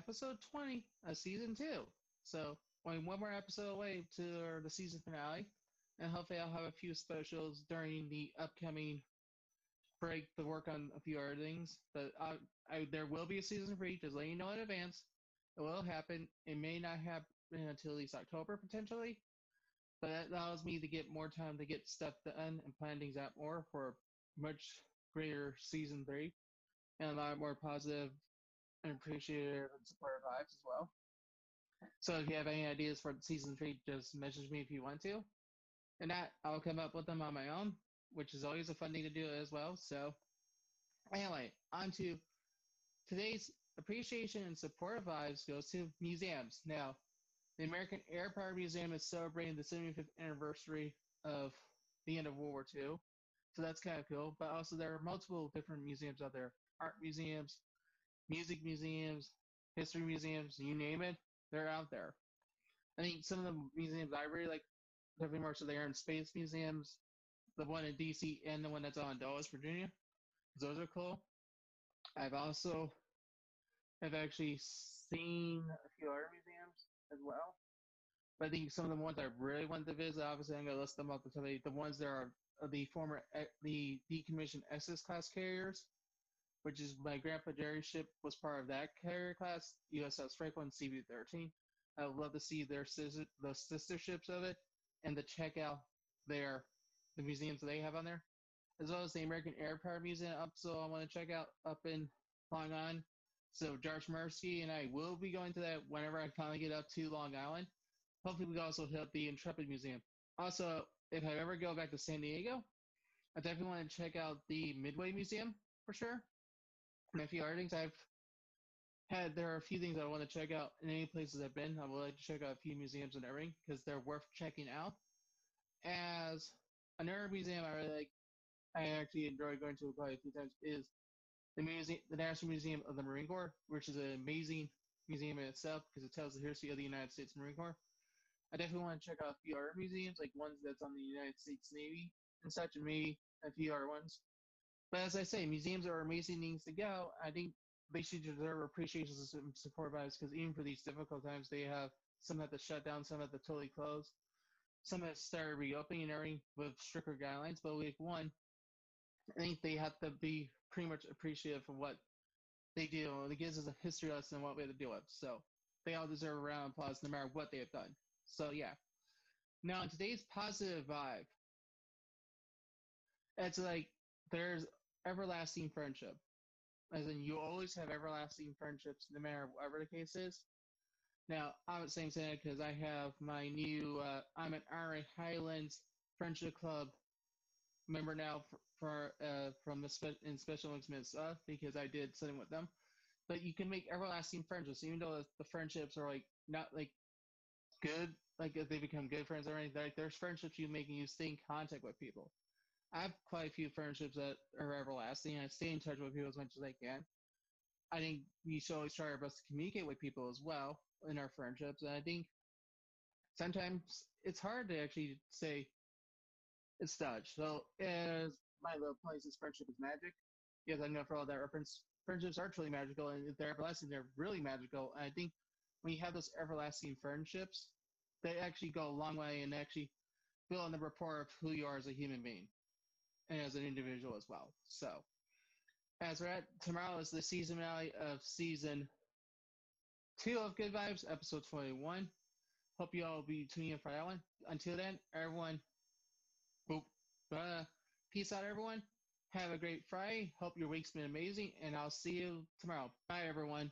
Episode 20 of season two. So, only one more episode away to the season finale, and hopefully, I'll have a few specials during the upcoming break to work on a few other things. But I, I, there will be a season three, just letting you know in advance. It will happen. It may not happen until at least October potentially, but that allows me to get more time to get stuff done and plan things out more for a much greater season three and a lot more positive and appreciative and supportive vibes as well. So if you have any ideas for season three, just message me if you want to. And that I'll come up with them on my own, which is always a fun thing to do as well. So anyway, on to today's appreciation and supportive vibes goes to museums. Now, the American Air Power Museum is celebrating the 75th anniversary of the end of World War II. So that's kind of cool. But also, there are multiple different museums out there art museums, music museums, history museums, you name it, they're out there. I think some of the museums I really like, definitely more so the Air and Space Museums, the one in DC and the one that's on Dulles, Virginia. Those are cool. I've also have actually seen a few other museums as well. But I think some of the ones I really want to visit, obviously I'm gonna list them up they, the ones that are the former eh, the decommissioned Essex class carriers which is my grandpa Jerry's ship was part of that carrier class, USS Franklin CV-13. I would love to see their sister, the sister ships of it, and to check out their the museums they have on there, as well as the American Air Power Museum up. So I want to check out up in Long Island. So George Mercy and I will be going to that whenever I finally get up to Long Island. Hopefully, we can also hit up the Intrepid Museum. Also, if I ever go back to San Diego, I definitely want to check out the Midway Museum for sure a few other things I've had. There are a few things I want to check out in any places I've been. I would like to check out a few museums and everything because they're worth checking out. As an another museum I really like, I actually enjoy going to quite a few times is the museum, the National Museum of the Marine Corps, which is an amazing museum in itself because it tells the history of the United States Marine Corps. I definitely want to check out a few museums, like ones that's on the United States Navy and such, and maybe a few other ones. But as I say, museums are amazing things to go. I think they should deserve appreciation and support us because even for these difficult times, they have some have to shut down, some have to totally close, some have started reopening and everything with stricter guidelines. But week one, I think they have to be pretty much appreciative of what they do. It gives us a history lesson on what we have to deal with. So they all deserve a round of applause no matter what they have done. So yeah. Now today's positive vibe, it's like there's everlasting friendship. As in, you always have everlasting friendships, no matter whatever the case is. Now, I'm saying that because I have my new, uh, I'm an RA Highlands Friendship Club member now for, for uh, from the spe- in Special Olympics uh, because I did something with them. But you can make everlasting friendships, even though the friendships are like not like good, like if they become good friends or anything. Like there's friendships you make and you stay in contact with people. I have quite a few friendships that are everlasting. And I stay in touch with people as much as I can. I think we should always try our best to communicate with people as well in our friendships. And I think sometimes it's hard to actually say it's Dutch. So as my little place is friendship is magic. Yes, I know for all that reference, friendships are truly magical, and if they're everlasting, they're really magical. And I think when you have those everlasting friendships, they actually go a long way and actually build on the rapport of who you are as a human being and as an individual as well. So, as we're at tomorrow is the season finale of season two of Good Vibes, episode 21. Hope you all be tuning in for that one. Until then, everyone, boop, uh, peace out, everyone. Have a great Friday. Hope your week's been amazing, and I'll see you tomorrow. Bye, everyone.